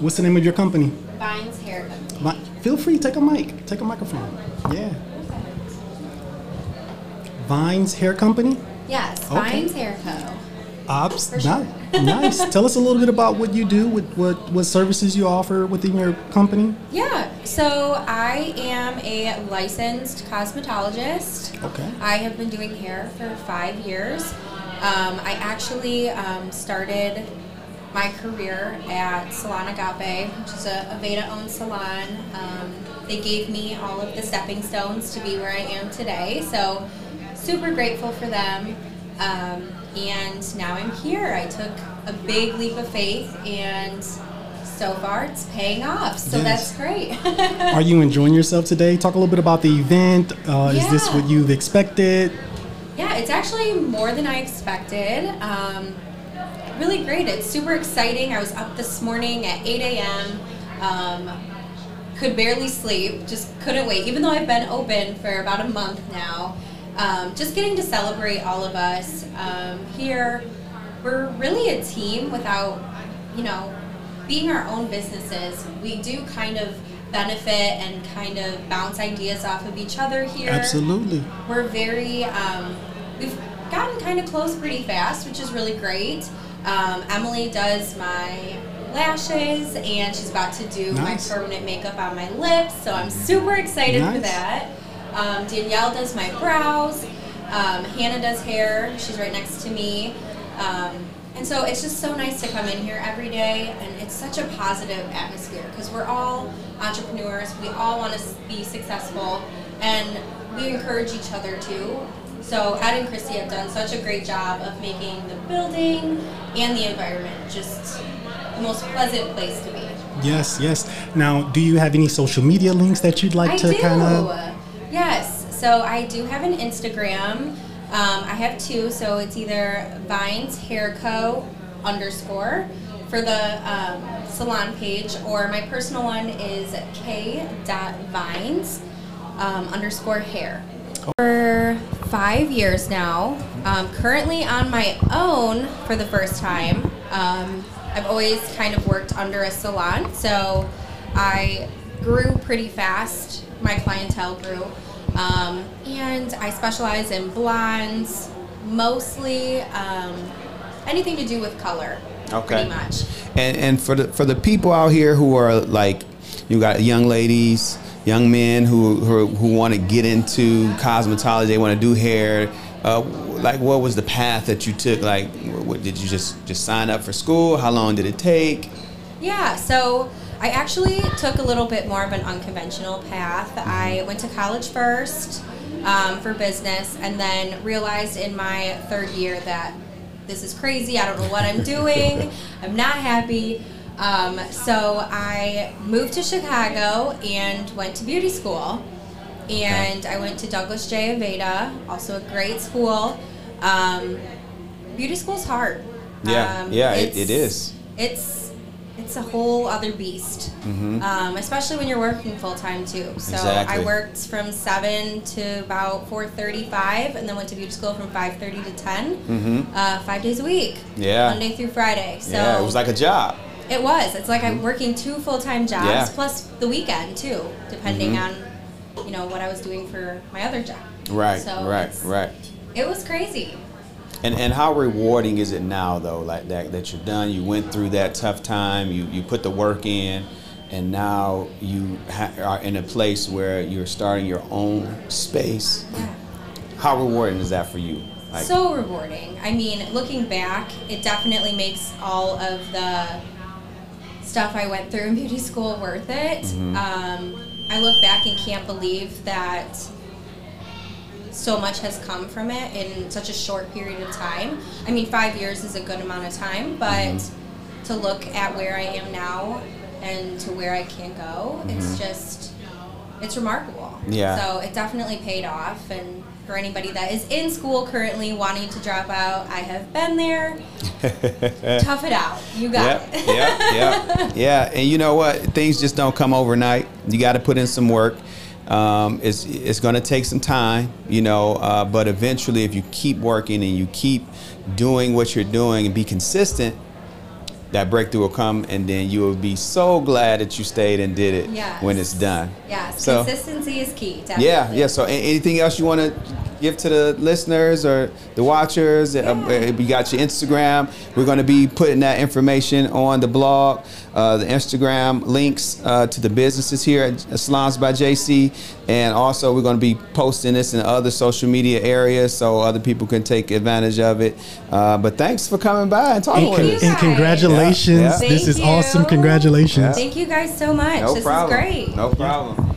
What's the name of your company? Vines Hair Company. Feel free, take a mic, take a microphone. Yeah. Vines Hair Company. Yes, Okay. Vines Hair Co. Ops. For sure. nice. Tell us a little bit about what you do, what, what what services you offer within your company. Yeah, so I am a licensed cosmetologist. Okay. I have been doing hair for five years. Um, I actually um, started my career at Salon Agape, which is a, Aveda owned salon. Um, they gave me all of the stepping stones to be where I am today, so super grateful for them. Um, and now I'm here. I took a big leap of faith, and so far it's paying off, so Yes. that's great. Are you enjoying yourself today? Talk a little bit about the event. Uh, Is this what you've expected? Yeah, it's actually more than I expected. Um, really great. It's super exciting. I was up this morning at 8 a.m. Um, could barely sleep, just couldn't wait. Even though I've been open for about a month now, um, just getting to celebrate all of us um, here. We're really a team without, you know, being our own businesses. We do kind of benefit and kind of bounce ideas off of each other here. Absolutely. we're very um, we've gotten kind of close pretty fast which is really great. Um, emily does my lashes and she's about to do Nice. my permanent makeup on my lips so i'm super excited for that. Um, danielle does my brows. Um, hannah does hair. She's right next to me. Um, and so it's just so nice to come in here every day and it's such a positive atmosphere because we're all entrepreneurs we all want to be successful and we encourage each other too so ed and christy have done such a great job of making the building and the environment just the most pleasant place to be Yes, yes. Now, do you have any social media links that you'd like I to kind of? Yes. So I do have an Instagram. Um, I have two. So it's either Vines Hair Co. underscore for the um, salon page, or my personal one is K. dot Vines um, underscore hair. For five years now, um, currently on my own for the first time. Um, I've always kind of worked under a salon, so I grew pretty fast. My clientele grew, um, and I specialize in blondes, mostly um, anything to do with color. Okay. Pretty much. And and for the for the people out here who are like, you got young ladies, young men who who, who want to get into cosmetology, they want to do hair. Uh, like, what was the path that you took? Like, what, did you just just sign up for school? How long did it take? Yeah, so I actually took a little bit more of an unconventional path. I went to college first um, for business and then realized in my third year that this is crazy. I don't know what I'm doing. I'm not happy. Um, so I moved to Chicago and went to beauty school. And I went to Douglas J. Aveda, also a great school. Um, beauty school's hard. Yeah, Um, yeah, it, it is. it's it's a whole other beast, um, especially when you're working full time too. So Exactly. I worked from seven to about four thirty-five, and then went to beauty school from five thirty to 10 uh, five days a week. Yeah. Monday through Friday. So yeah, it was like a job. it was. It's like I'm working two full time jobs Yeah. plus the weekend too, depending on you know what I was doing for my other job. Right, So right, right. It was crazy. And and how rewarding is it now though? Like that that you're done. You went through that tough time. You you put the work in, and now you ha- are in a place where you're starting your own space. Yeah. How rewarding is that for you? Like, so rewarding. I mean, looking back, it definitely makes all of the stuff I went through in beauty school worth it. Um, I look back and can't believe that so much has come from it in such a short period of time. I mean, five years is a good amount of time, but mm-hmm. to look at where I am now and to where I can go, it's mm-hmm. just, it's remarkable. Yeah. So it definitely paid off. And for anybody that is in school currently wanting to drop out, I have been there. Tough it out. You got yeah, it. yeah, yeah, yeah. And you know what? Things just don't come overnight. You got to put in some work. Um, it's it's going to take some time, you know, uh, but eventually, if you keep working and you keep doing what you're doing and be consistent, that breakthrough will come, and then you will be so glad that you stayed and did it Yes. when it's done. Yes, So- consistency is key. Definitely. Yeah, yeah. So, anything else you want to give to the listeners or the watchers? Uh, Yeah. we got your Instagram. We're going to be putting that information on the blog, uh, the Instagram links uh, to the businesses here at Salons by JC, and also we're going to be posting this in other social media areas so other people can take advantage of it. Uh, but thanks for coming by and talking And, with con- you us. and congratulations. Yeah, yeah. This is Thank awesome. Congratulations. Yeah. Thank you guys so much. No this problem. is great. No problem.